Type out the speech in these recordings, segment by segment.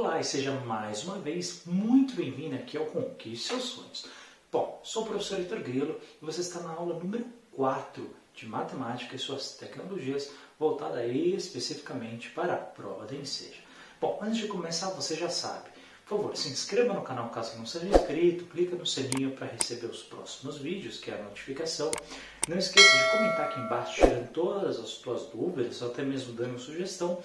Olá e seja mais uma vez muito bem-vindo aqui ao Conquiste Seus Sonhos. Bom, sou o professor Heitor Grilo e você está na aula número 4 de Matemática e suas tecnologias, voltada especificamente para a prova da Enseja. Bom, antes de começar, você já sabe, por favor, se inscreva no canal caso não seja inscrito, clica no sininho para receber os próximos vídeos, que é a notificação. Não esqueça de comentar aqui embaixo, tirando todas as suas dúvidas, ou até mesmo dando sugestão.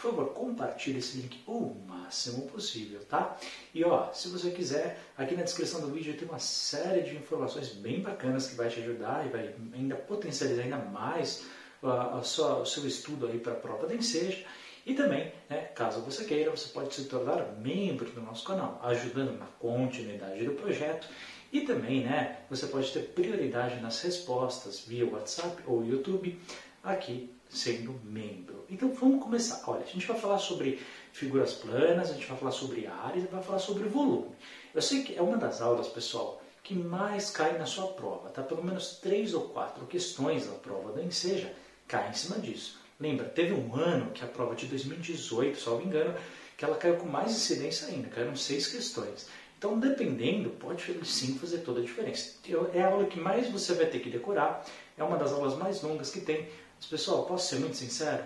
Por favor, compartilhe esse link o máximo possível, tá? E ó, se você quiser, aqui na descrição do vídeo tem uma série de informações bem bacanas que vai te ajudar e vai ainda potencializar ainda mais uh, sua, o seu estudo aí para a prova da Enseja. E também, né, caso você queira, você pode se tornar membro do nosso canal, ajudando na continuidade do projeto. E também, né, você pode ter prioridade nas respostas via WhatsApp ou YouTube aqui sendo membro. Então vamos começar. Olha, a gente vai falar sobre figuras planas, a gente vai falar sobre áreas vai falar sobre volume. Eu sei que é uma das aulas, pessoal, que mais cai na sua prova, tá? Pelo menos três ou quatro questões da prova da Enseja caem em cima disso. Lembra, teve um ano que a prova de 2018, se não me engano, que ela caiu com mais incidência ainda, caíram seis questões. Então, dependendo, pode sim fazer toda a diferença. É a aula que mais você vai ter que decorar, é uma das aulas mais longas que tem. Mas, pessoal, posso ser muito sincero?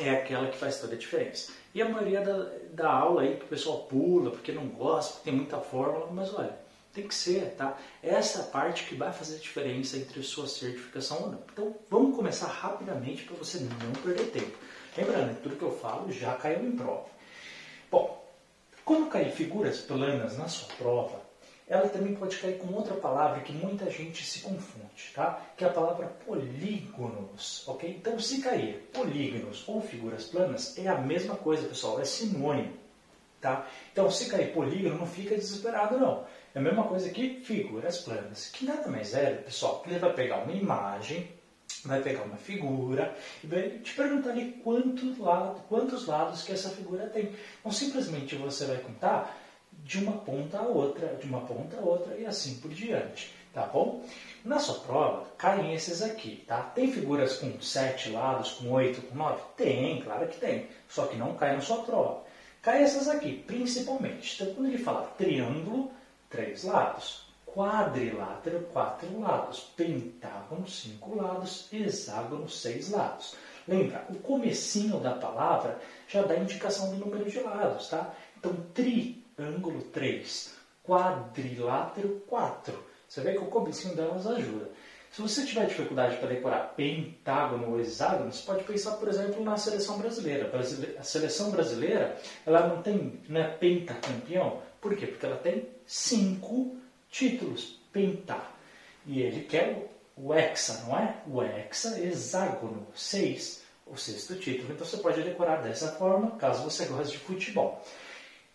É aquela que faz toda a diferença. E a maioria da, da aula aí que o pessoal pula porque não gosta, porque tem muita fórmula, mas olha, tem que ser, tá? Essa é parte que vai fazer a diferença entre sua certificação ou não. Então, vamos começar rapidamente para você não perder tempo. Lembrando, tudo que eu falo já caiu em prova. Bom, quando cair figuras planas na sua prova, ela também pode cair com outra palavra que muita gente se confunde, tá? Que é a palavra polígonos, ok? Então, se cair polígonos ou figuras planas, é a mesma coisa, pessoal, é sinônimo, tá? Então, se cair polígono, não fica desesperado, não. É a mesma coisa que figuras planas, que nada mais é, pessoal, que ele vai pegar uma imagem, vai pegar uma figura e vai te perguntar ali quantos lados, quantos lados que essa figura tem. Então, simplesmente você vai contar de uma ponta a outra, de uma ponta a outra e assim por diante, tá bom? Na sua prova, caem esses aqui, tá? Tem figuras com sete lados, com oito, com nove? Tem, claro que tem, só que não cai na sua prova. Cai essas aqui, principalmente. Então, quando ele fala triângulo, três lados. Quadrilátero, quatro lados. Pentágono, cinco lados. Hexágono, seis lados. Lembra, o comecinho da palavra já dá indicação do número de lados, tá? Então, triângulo, três. Quadrilátero, quatro. Você vê que o comecinho delas ajuda. Se você tiver dificuldade para decorar pentágono ou hexágono, você pode pensar, por exemplo, na seleção brasileira. A seleção brasileira, ela não tem não é pentacampeão. Por quê? Porque ela tem cinco títulos, pentá. E ele quer o hexa, não é? O hexa, hexágono, seis, o sexto título. Então você pode decorar dessa forma, caso você goste de futebol.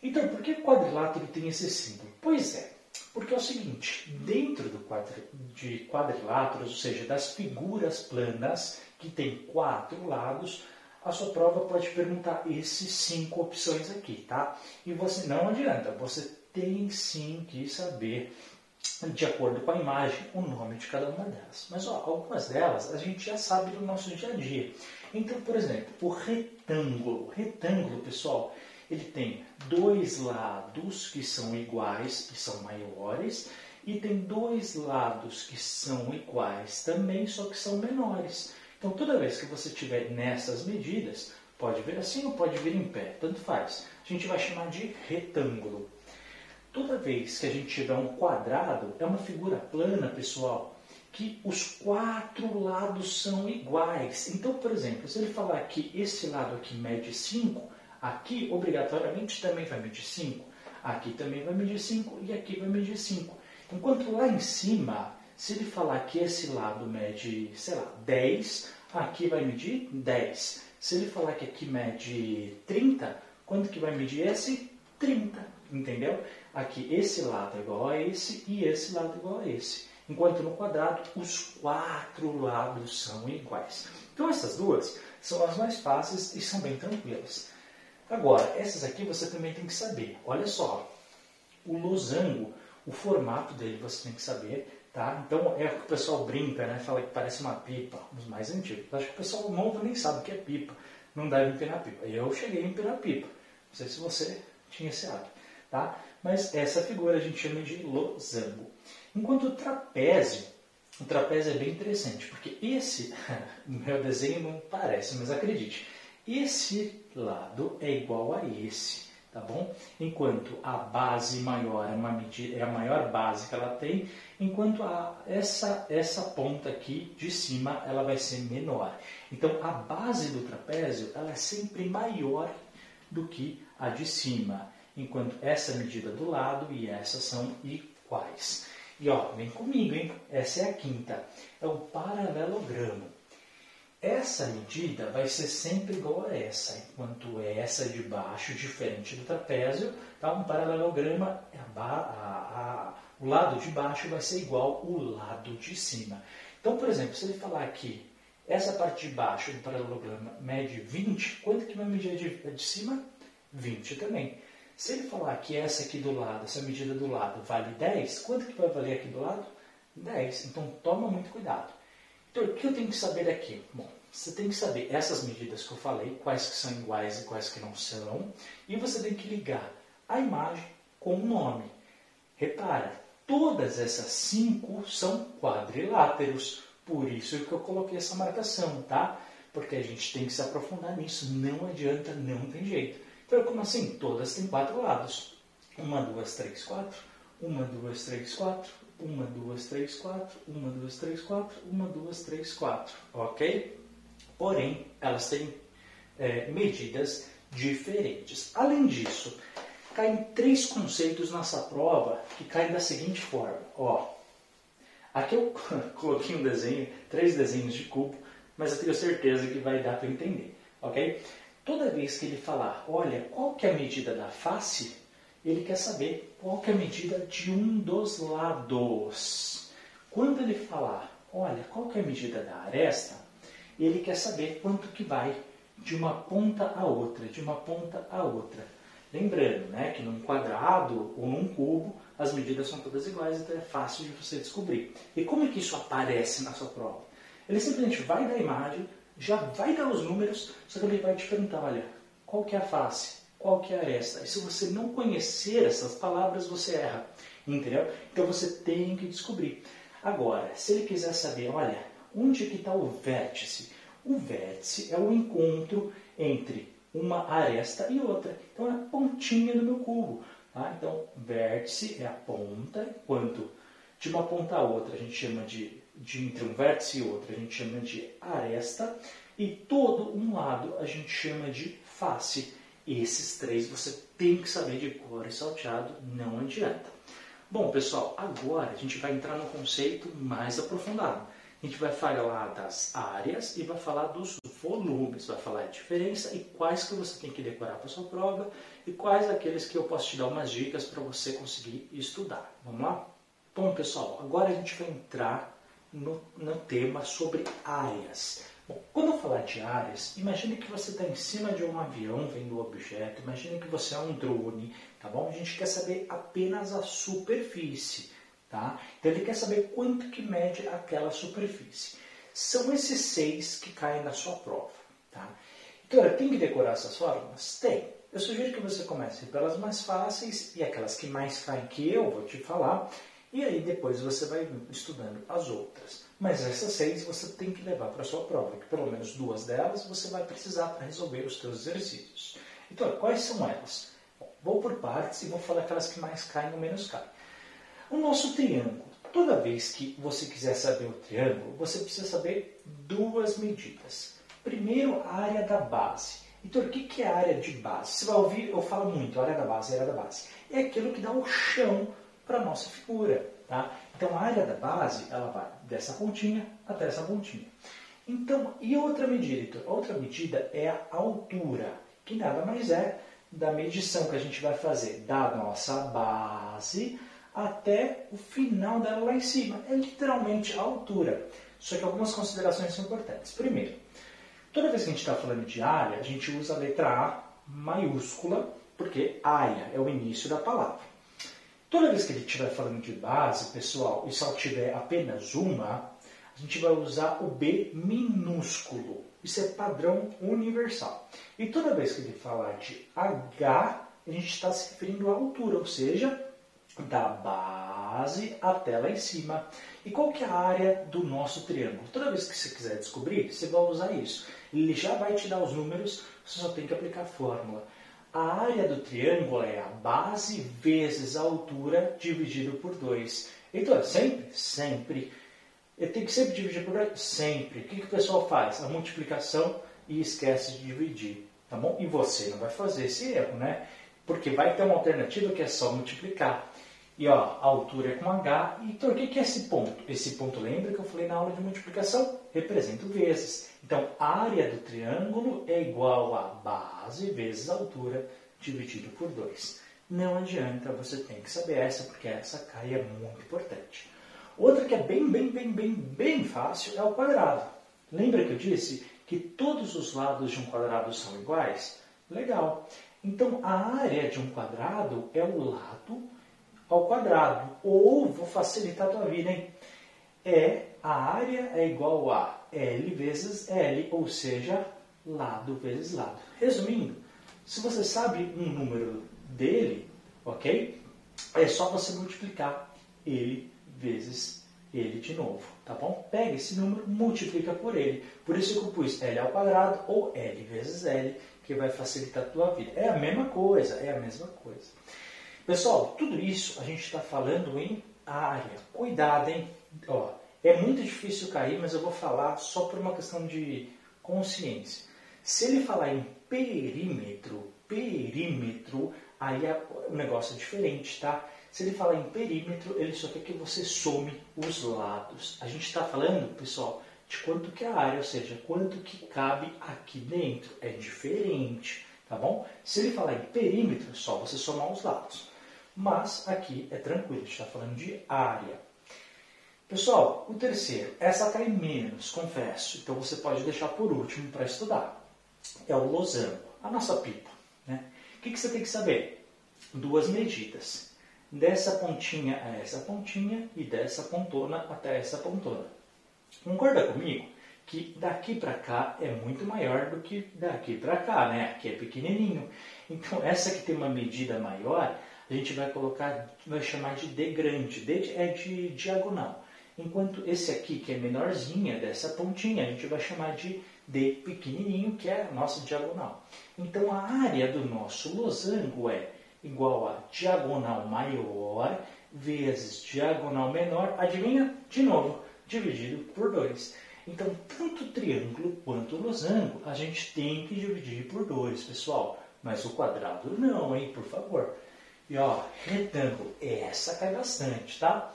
Então, por que o quadrilátero tem esse símbolo? Pois é, porque é o seguinte, dentro do quadri, de quadriláteros, ou seja, das figuras planas, que tem quatro lados, a sua prova pode perguntar esses cinco opções aqui, tá? E você não adianta, você tem sim que saber, de acordo com a imagem, o nome de cada uma delas. Mas ó, algumas delas a gente já sabe do nosso dia a dia. Então, por exemplo, o retângulo. Retângulo, pessoal, ele tem dois lados que são iguais, que são maiores, e tem dois lados que são iguais também, só que são menores. Então, toda vez que você tiver nessas medidas, pode vir assim ou pode vir em pé, tanto faz. A gente vai chamar de retângulo. Toda vez que a gente tiver um quadrado, é uma figura plana, pessoal, que os quatro lados são iguais. Então, por exemplo, se ele falar que esse lado aqui mede 5, aqui obrigatoriamente também vai medir 5, aqui também vai medir 5 e aqui vai medir 5. Enquanto lá em cima, se ele falar que esse lado mede, sei lá, 10, aqui vai medir 10. Se ele falar que aqui mede 30, quanto que vai medir esse? 30. Entendeu? Aqui esse lado é igual a esse e esse lado é igual a esse. Enquanto no quadrado os quatro lados são iguais. Então essas duas são as mais fáceis e são bem tranquilas. Agora, essas aqui você também tem que saber. Olha só, o losango, o formato dele você tem que saber. Tá? Então é o que o pessoal brinca, né? fala que parece uma pipa, os mais antigos. Acho que o pessoal novo nem sabe o que é pipa, não deve empinar pipa. Eu cheguei a empinar pipa. Não sei se você tinha esse hábito, tá? Mas essa figura a gente chama de losango. Enquanto o trapézio, o trapézio é bem interessante, porque esse, no meu desenho não parece, mas acredite, esse lado é igual a esse, tá bom? Enquanto a base maior é, uma medida, é a maior base que ela tem, enquanto a, essa, essa ponta aqui de cima ela vai ser menor. Então a base do trapézio ela é sempre maior do que a de cima, enquanto essa medida do lado e essa são iguais. E ó, vem comigo, hein? Essa é a quinta. É o paralelogramo. Essa medida vai ser sempre igual a essa, enquanto essa de baixo, diferente do trapézio, tá? um paralelograma, a, a, a, o lado de baixo vai ser igual ao lado de cima. Então, por exemplo, se ele falar aqui, essa parte de baixo do paralelograma mede 20, quanto que vai medir de, de cima? 20 também. Se ele falar que essa aqui do lado, essa medida do lado vale 10, quanto que vai valer aqui do lado? 10. Então toma muito cuidado. Então o que eu tenho que saber aqui? Bom, você tem que saber essas medidas que eu falei, quais que são iguais e quais que não são, e você tem que ligar a imagem com o nome. Repara, todas essas cinco são quadriláteros, por isso que eu coloquei essa marcação, tá? Porque a gente tem que se aprofundar nisso, não adianta, não tem jeito. Então, como assim? Todas têm quatro lados. Uma, duas, três, quatro. Uma, duas, três, quatro. Uma, duas, três, quatro. Uma, duas, três, quatro. Uma, duas, três, quatro. Ok? Porém, elas têm é, medidas diferentes. Além disso, caem três conceitos nessa prova que caem da seguinte forma. Ó, aqui eu coloquei um desenho, três desenhos de cubo, mas eu tenho certeza que vai dar para entender. Ok? Toda vez que ele falar, olha, qual que é a medida da face, ele quer saber qual que é a medida de um dos lados. Quando ele falar, olha, qual que é a medida da aresta, ele quer saber quanto que vai de uma ponta a outra, de uma ponta a outra. Lembrando né, que num quadrado ou num cubo as medidas são todas iguais, então é fácil de você descobrir. E como é que isso aparece na sua prova? Ele simplesmente vai da imagem, já vai dar os números, só que ele vai te perguntar, olha, qual que é a face? Qual que é a aresta? E se você não conhecer essas palavras, você erra. Entendeu? Então você tem que descobrir. Agora, se ele quiser saber, olha, onde que está o vértice? O vértice é o encontro entre uma aresta e outra. Então é a pontinha do meu cubo. Tá? Então, vértice é a ponta, enquanto de uma ponta a outra a gente chama de de entre um vértice e outro a gente chama de aresta e todo um lado a gente chama de face. Esses três você tem que saber de cor e salteado, não adianta. Bom, pessoal, agora a gente vai entrar no conceito mais aprofundado. A gente vai falar das áreas e vai falar dos volumes, vai falar a diferença e quais que você tem que decorar para sua prova e quais aqueles que eu posso te dar umas dicas para você conseguir estudar. Vamos lá? Bom, pessoal, agora a gente vai entrar no, no tema sobre áreas. Bom, quando eu falar de áreas, imagine que você está em cima de um avião vendo o objeto, imagine que você é um drone, tá bom? A gente quer saber apenas a superfície, tá? Então ele quer saber quanto que mede aquela superfície. São esses seis que caem na sua prova, tá? Então, tem que decorar essas fórmulas? Tem. Eu sugiro que você comece pelas mais fáceis e aquelas que mais caem que eu vou te falar, e aí depois você vai estudando as outras. Mas essas seis você tem que levar para a sua prova, que pelo menos duas delas você vai precisar para resolver os seus exercícios. Então, quais são elas? Bom, vou por partes e vou falar aquelas que mais caem ou menos caem. O nosso triângulo. Toda vez que você quiser saber o triângulo, você precisa saber duas medidas. Primeiro, a área da base. Então, o que é a área de base? Você vai ouvir, eu falo muito, área da base, área da base. É aquilo que dá o chão para a nossa figura. Tá? Então a área da base ela vai dessa pontinha até essa pontinha. Então, e outra medida? Então, outra medida é a altura, que nada mais é da medição que a gente vai fazer da nossa base até o final dela lá em cima. É literalmente a altura. Só que algumas considerações são importantes. Primeiro, toda vez que a gente está falando de área, a gente usa a letra A maiúscula, porque área é o início da palavra. Toda vez que ele estiver falando de base, pessoal, e só tiver apenas uma, a gente vai usar o B minúsculo. Isso é padrão universal. E toda vez que ele falar de H, a gente está se referindo à altura, ou seja, da base até lá em cima. E qual que é a área do nosso triângulo? Toda vez que você quiser descobrir, você vai usar isso. Ele já vai te dar os números, você só tem que aplicar a fórmula. A área do triângulo é a base vezes a altura dividido por 2. Então, é sempre? Sempre. Eu tenho que sempre dividir por 2? Sempre. O que, que o pessoal faz? A multiplicação e esquece de dividir. Tá bom? E você não vai fazer esse erro, né? Porque vai ter uma alternativa que é só multiplicar. E ó, a altura é com H. Então, o que é esse ponto? Esse ponto, lembra que eu falei na aula de multiplicação? Representa vezes. Então, a área do triângulo é igual a base vezes a altura dividido por 2. Não adianta, você tem que saber essa, porque essa cai é muito importante. Outra que é bem, bem, bem, bem, bem fácil é o quadrado. Lembra que eu disse que todos os lados de um quadrado são iguais? Legal. Então, a área de um quadrado é o lado ao quadrado. Ou, vou facilitar a tua vida, hein? É, a área é igual a L vezes L, ou seja, lado vezes lado. Resumindo, se você sabe um número dele, ok? É só você multiplicar ele vezes ele de novo, tá bom? Pega esse número, multiplica por ele. Por isso que eu pus L ao quadrado ou L vezes L, que vai facilitar a tua vida. É a mesma coisa, é a mesma coisa. Pessoal, tudo isso a gente está falando em área. Cuidado, hein? Ó, é muito difícil cair, mas eu vou falar só por uma questão de consciência. Se ele falar em perímetro, perímetro, aí é, o negócio é diferente, tá? Se ele falar em perímetro, ele só quer que você some os lados. A gente está falando, pessoal, de quanto que é a área, ou seja, quanto que cabe aqui dentro. É diferente, tá bom? Se ele falar em perímetro, só você somar os lados. Mas aqui é tranquilo, a gente está falando de área. Pessoal, o terceiro, essa cai menos, confesso, então você pode deixar por último para estudar. É o losango, a nossa pipa. Né? O que, que você tem que saber? Duas medidas. Dessa pontinha a essa pontinha e dessa pontona até essa pontona. Concorda comigo que daqui para cá é muito maior do que daqui para cá, né? Aqui é pequenininho. Então essa que tem uma medida maior, a gente vai colocar, vai chamar de D grande. D é de diagonal. Enquanto esse aqui, que é menorzinha, dessa pontinha, a gente vai chamar de D pequenininho, que é a nossa diagonal. Então a área do nosso losango é igual a diagonal maior vezes diagonal menor, adivinha? De novo, dividido por 2. Então, tanto triângulo quanto losango, a gente tem que dividir por 2, pessoal. Mas o quadrado não, hein? Por favor. E ó, retângulo, essa cai bastante, tá?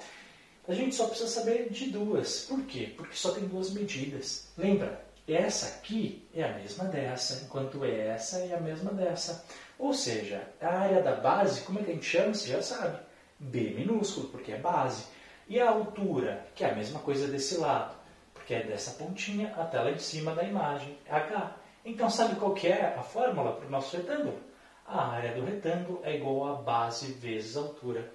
A gente só precisa saber de duas. Por quê? Porque só tem duas medidas. Lembra? Essa aqui é a mesma dessa, enquanto essa é a mesma dessa. Ou seja, a área da base, como é que a gente chama? Você já sabe. B minúsculo, porque é base. E a altura, que é a mesma coisa desse lado, porque é dessa pontinha até lá em cima da imagem, H. Então, sabe qual que é a fórmula para o nosso retângulo? a área do retângulo é igual a base vezes a altura.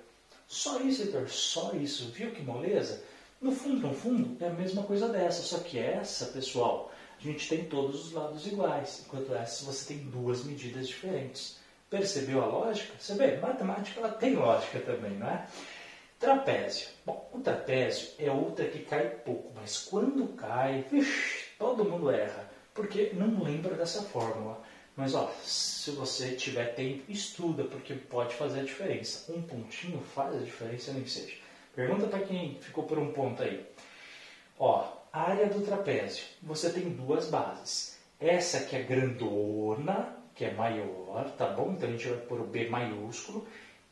Só isso, Heitor, só isso. Viu que moleza? No fundo, no fundo, é a mesma coisa dessa, só que essa, pessoal, a gente tem todos os lados iguais, enquanto essa você tem duas medidas diferentes. Percebeu a lógica? Você vê, matemática ela tem lógica também, não é? Trapézio. Bom, o trapézio é outra que cai pouco, mas quando cai, vixi, todo mundo erra, porque não lembra dessa fórmula. Mas ó, se você tiver tempo, estuda, porque pode fazer a diferença. Um pontinho faz a diferença, nem seja. Pergunta para quem ficou por um ponto aí. Ó, área do trapézio. Você tem duas bases. Essa que é grandona, que é maior, tá bom? Então a gente vai pôr o B maiúsculo.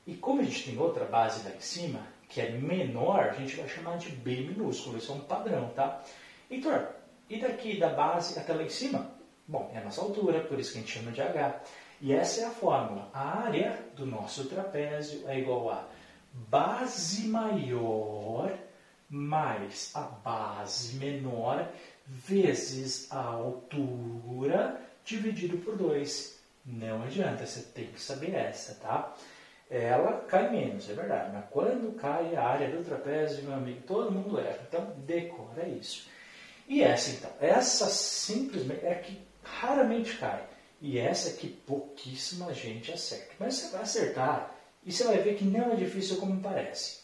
E como a gente tem outra base lá em cima, que é menor, a gente vai chamar de B minúsculo. Isso é um padrão, tá? Heitor, e daqui da base até lá em cima? Bom, é a nossa altura, por isso que a gente chama de H. E essa é a fórmula. A área do nosso trapézio é igual a base maior mais a base menor vezes a altura dividido por 2. Não adianta, você tem que saber essa, tá? Ela cai menos, é verdade. Mas quando cai a área do trapézio, meu amigo, todo mundo erra. Então, decora isso. E essa, então? Essa simplesmente é que raramente cai. E essa que pouquíssima gente acerta. Mas você vai acertar e você vai ver que não é difícil como parece.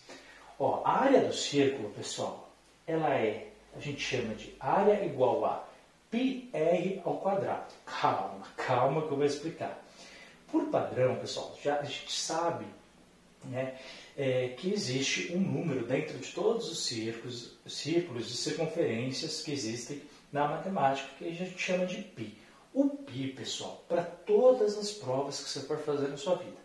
Ó, a área do círculo, pessoal, ela é, a gente chama de área igual a πr ao quadrado. Calma, calma que eu vou explicar. Por padrão, pessoal, já a gente sabe né, é, que existe um número dentro de todos os círculos, círculos e circunferências que existem na matemática, que a gente chama de PI. O PI, pessoal, para todas as provas que você for fazer na sua vida.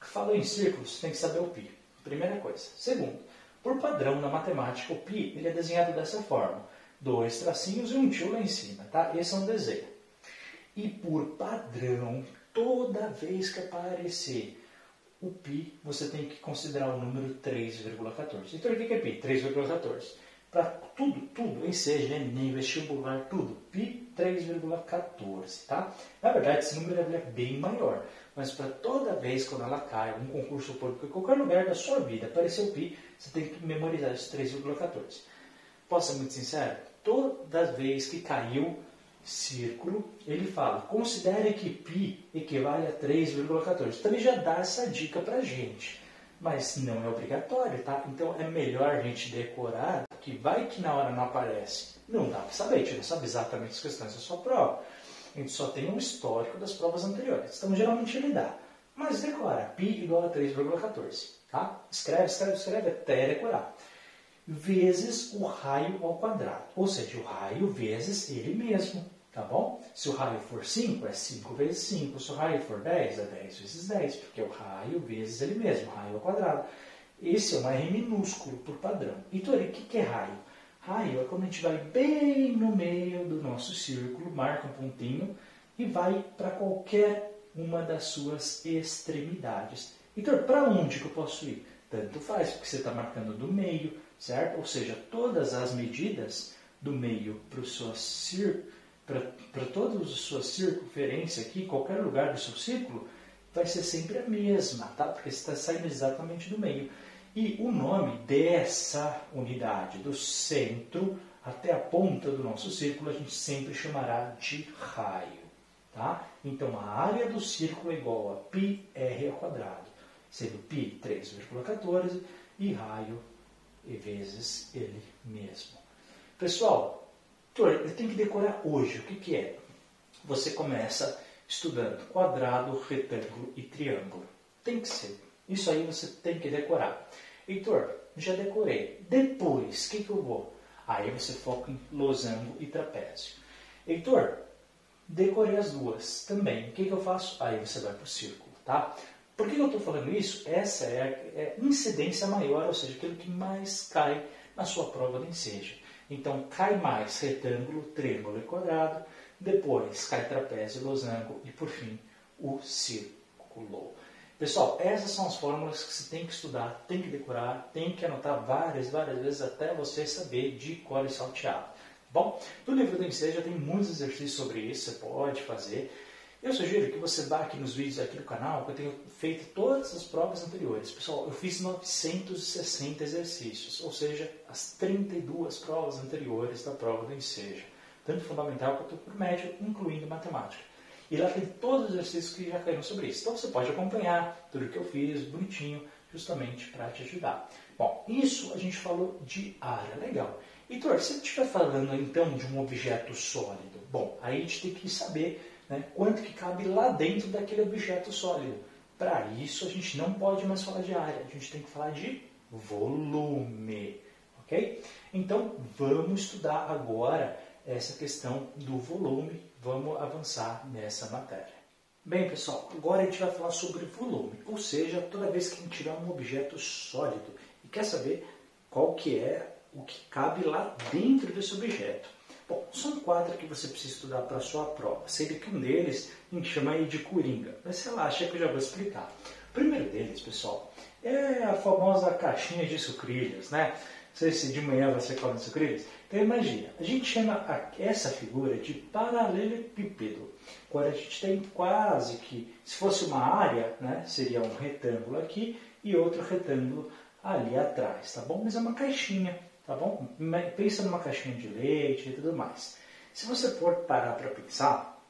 Falou em círculos, você tem que saber o PI. Primeira coisa. Segundo, por padrão na matemática, o pi ele é desenhado dessa forma: dois tracinhos e um tio lá em cima, tá? Esse é um desenho. E por padrão, toda vez que aparecer o pi, você tem que considerar o número 3,14. Então, o que é pi? 3,14 para tudo, tudo, em CGNEM, né, vestibular, tudo, PI 3,14, tá? Na verdade, esse número é bem maior, mas para toda vez quando ela cai, um concurso público, em qualquer lugar da sua vida, apareceu PI, você tem que memorizar esse 3,14. Posso ser muito sincero? Toda vez que caiu círculo, ele fala, considere que pi equivale a 3,14. Também já dá essa dica pra gente, mas não é obrigatório, tá? Então é melhor a gente decorar que vai que na hora não aparece. Não dá para saber, a gente não sabe exatamente as questões da sua prova. A gente só tem um histórico das provas anteriores. Então geralmente ele dá. Mas decora, π igual a 3,14. Tá? Escreve, escreve, escreve até decorar vezes o raio ao quadrado. Ou seja, o raio vezes ele mesmo. Tá bom? Se o raio for 5, é 5 vezes 5. Se o raio for 10, é 10 vezes 10, porque é o raio vezes ele mesmo, raio ao quadrado. Esse é um R minúsculo por padrão. Então, o que é raio? Raio é quando a gente vai bem no meio do nosso círculo, marca um pontinho e vai para qualquer uma das suas extremidades. Então, para onde que eu posso ir? Tanto faz, porque você está marcando do meio, certo? Ou seja, todas as medidas do meio para para toda a sua circunferência aqui, qualquer lugar do seu círculo, vai ser sempre a mesma, tá? Porque você está saindo exatamente do meio. E o nome dessa unidade, do centro até a ponta do nosso círculo, a gente sempre chamará de raio. Tá? Então, a área do círculo é igual a πr ao quadrado, sendo π 3,14 e raio e vezes ele mesmo. Pessoal, eu tenho que decorar hoje. O que, que é? Você começa estudando quadrado, retângulo e triângulo. Tem que ser. Isso aí você tem que decorar. Heitor, já decorei. Depois, o que, que eu vou? Aí você foca em losango e trapézio. Heitor, decorei as duas também. O que, que eu faço? Aí você vai para o círculo, tá? Por que eu estou falando isso? Essa é a é incidência maior, ou seja, aquilo que mais cai na sua prova de enseja. Então, cai mais retângulo, triângulo e quadrado, depois cai trapézio, losango e, por fim, o círculo. Pessoal, essas são as fórmulas que você tem que estudar, tem que decorar, tem que anotar várias, várias vezes até você saber de cor e salteado. Bom, no livro do Enseja tem muitos exercícios sobre isso, você pode fazer. Eu sugiro que você vá aqui nos vídeos aqui do canal, que eu tenho feito todas as provas anteriores. Pessoal, eu fiz 960 exercícios, ou seja, as 32 provas anteriores da prova do Enseja, tanto fundamental quanto médio, incluindo matemática. E lá tem todos os exercícios que já caíram sobre isso. Então você pode acompanhar tudo que eu fiz, bonitinho, justamente para te ajudar. Bom, isso a gente falou de área, legal. Heitor, se estiver falando então de um objeto sólido, bom, aí a gente tem que saber né, quanto que cabe lá dentro daquele objeto sólido. Para isso, a gente não pode mais falar de área, a gente tem que falar de volume. Ok? Então, vamos estudar agora essa questão do volume, vamos avançar nessa matéria. Bem, pessoal, agora a gente vai falar sobre volume, ou seja, toda vez que a gente tirar um objeto sólido e quer saber qual que é o que cabe lá dentro desse objeto. Bom, são quatro que você precisa estudar para a sua prova, sendo que um deles a gente chama aí de coringa, mas relaxa que eu já vou explicar. O primeiro deles, pessoal, é a famosa caixinha de sucrilhos, né? Não sei se de manhã você come sucrilhos. Então imagina, a gente chama essa figura de paralelepípedo. Agora a gente tem quase que, se fosse uma área, né, seria um retângulo aqui e outro retângulo ali atrás, tá bom? Mas é uma caixinha tá bom? Pensa numa caixinha de leite e tudo mais. Se você for parar para pensar,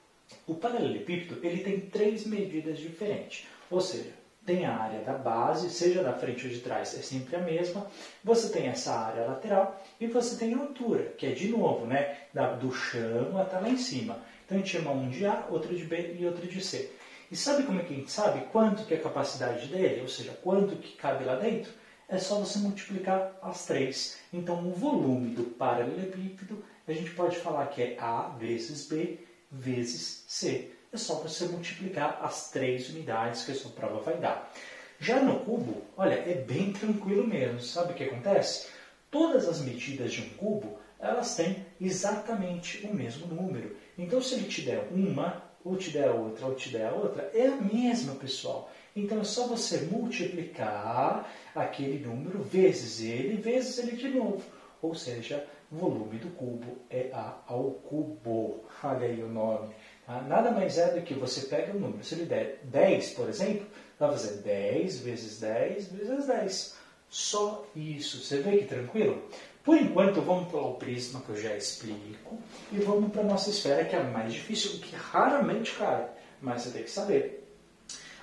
O paralelepípedo ele tem três medidas diferentes, ou seja, tem a área da base, seja da frente ou de trás, é sempre a mesma. Você tem essa área lateral e você tem a altura, que é de novo, né, do chão até lá em cima. Então a gente chama um de A, outro de B e outro de C. E sabe como é que a gente sabe quanto que é a capacidade dele, ou seja, quanto que cabe lá dentro? É só você multiplicar as três. Então o volume do paralelepípedo, a gente pode falar que é A vezes B vezes C é só você multiplicar as três unidades que a sua prova vai dar. Já no cubo, olha, é bem tranquilo mesmo. Sabe o que acontece? Todas as medidas de um cubo, elas têm exatamente o mesmo número. Então, se ele te der uma, ou te der outra, ou te der outra, é a mesma, pessoal. Então, é só você multiplicar aquele número vezes ele, vezes ele de novo. Ou seja, o volume do cubo é A ao cubo. Olha aí o nome. Ah, nada mais é do que você pega um número. Se ele der 10, por exemplo, vai fazer 10 vezes 10 vezes 10. Só isso. Você vê que tranquilo? Por enquanto, vamos para o prisma, que eu já explico, e vamos para a nossa esfera, que é mais difícil, que raramente cai, mas você tem que saber.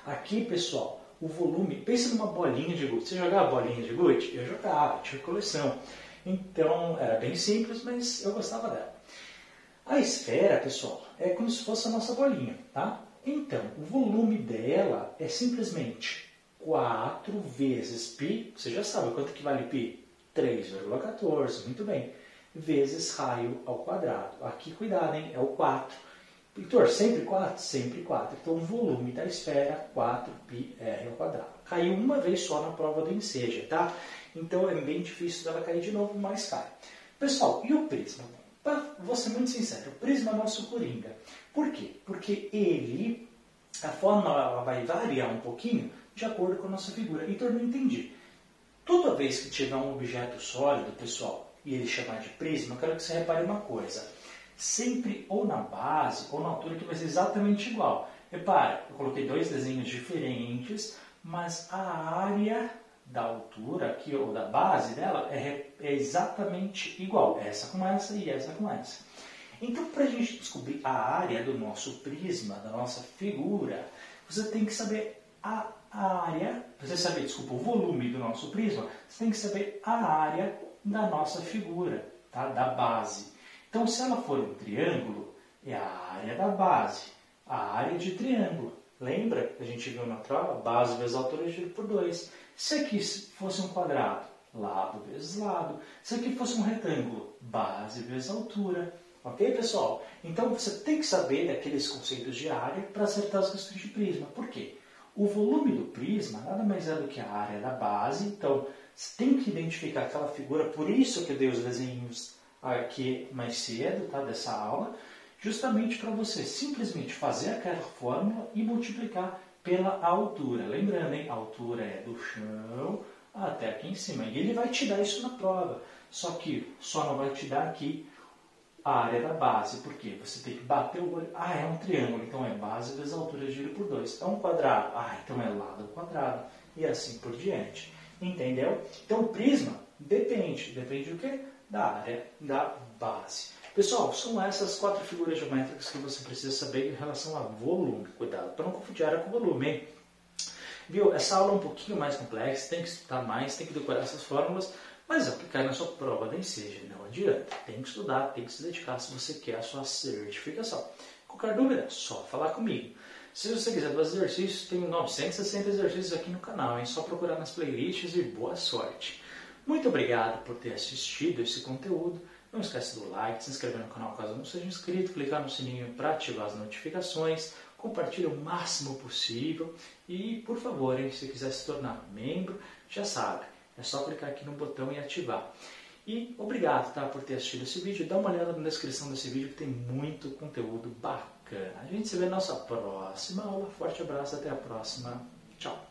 Aqui, pessoal, o volume, pense numa bolinha de gude. Você jogava bolinha de gude? Eu jogava, tinha coleção. Então, era bem simples, mas eu gostava dela. A esfera, pessoal, é como se fosse a nossa bolinha, tá? Então, o volume dela é simplesmente 4 vezes π, você já sabe quanto que vale π? 3,14, muito bem, vezes raio ao quadrado. Aqui, cuidado, hein? É o 4. Heitor, sempre 4? Sempre 4. Então, o volume da esfera, 4πr ao quadrado. Caiu uma vez só na prova do Enseja, tá? Então, é bem difícil dela cair de novo, mas cai. Pessoal, e o prisma? Vou ser muito sincero, o prisma é nosso coringa. Por quê? Porque ele, a forma ela vai variar um pouquinho de acordo com a nossa figura. Então, não entendi. Toda vez que tiver um objeto sólido, pessoal, e ele chamar de prisma, eu quero que você repare uma coisa. Sempre ou na base ou na altura que vai ser exatamente igual. Repare, eu coloquei dois desenhos diferentes, mas a área da altura aqui, ou da base dela, é, é exatamente igual, essa com essa e essa com essa. Então, para a gente descobrir a área do nosso prisma, da nossa figura, você tem que saber a área, você saber, desculpa, o volume do nosso prisma, você tem que saber a área da nossa figura, tá? da base. Então, se ela for um triângulo, é a área da base, a área de triângulo. Lembra? A gente viu na prova, base vezes altura dividido por 2. Se aqui fosse um quadrado, lado vezes lado. Se aqui fosse um retângulo, base vezes altura. Ok, pessoal? Então você tem que saber daqueles conceitos de área para acertar as questões de prisma. Por quê? O volume do prisma nada mais é do que a área da base. Então você tem que identificar aquela figura. Por isso que eu dei os desenhos aqui mais cedo tá, dessa aula. Justamente para você simplesmente fazer aquela fórmula e multiplicar pela altura. Lembrando, hein? A altura é do chão até aqui em cima. E ele vai te dar isso na prova. Só que só não vai te dar aqui a área da base. Por quê? Você tem que bater o olho. Ah, é um triângulo. Então é base vezes altura dividido por 2. É um quadrado. Ah, então é lado ao quadrado. E assim por diante. Entendeu? Então o prisma depende. Depende do quê? Da área da base. Pessoal, são essas quatro figuras geométricas que você precisa saber em relação a volume. Cuidado para não confundir área com volume. Hein? Viu? Essa aula é um pouquinho mais complexa, tem que estudar mais, tem que decorar essas fórmulas, mas aplicar na sua prova nem seja, não adianta. Tem que estudar, tem que se dedicar se você quer a sua certificação. Qualquer dúvida, só falar comigo. Se você quiser fazer exercícios, tem 960 exercícios aqui no canal, é só procurar nas playlists e boa sorte. Muito obrigado por ter assistido esse conteúdo. Não esquece do like, se inscrever no canal caso não seja inscrito, clicar no sininho para ativar as notificações, compartilhe o máximo possível e, por favor, hein, se quiser se tornar membro, já sabe, é só clicar aqui no botão e ativar. E obrigado tá, por ter assistido esse vídeo. Dá uma olhada na descrição desse vídeo que tem muito conteúdo bacana. A gente se vê na nossa próxima aula. Forte abraço, até a próxima. Tchau.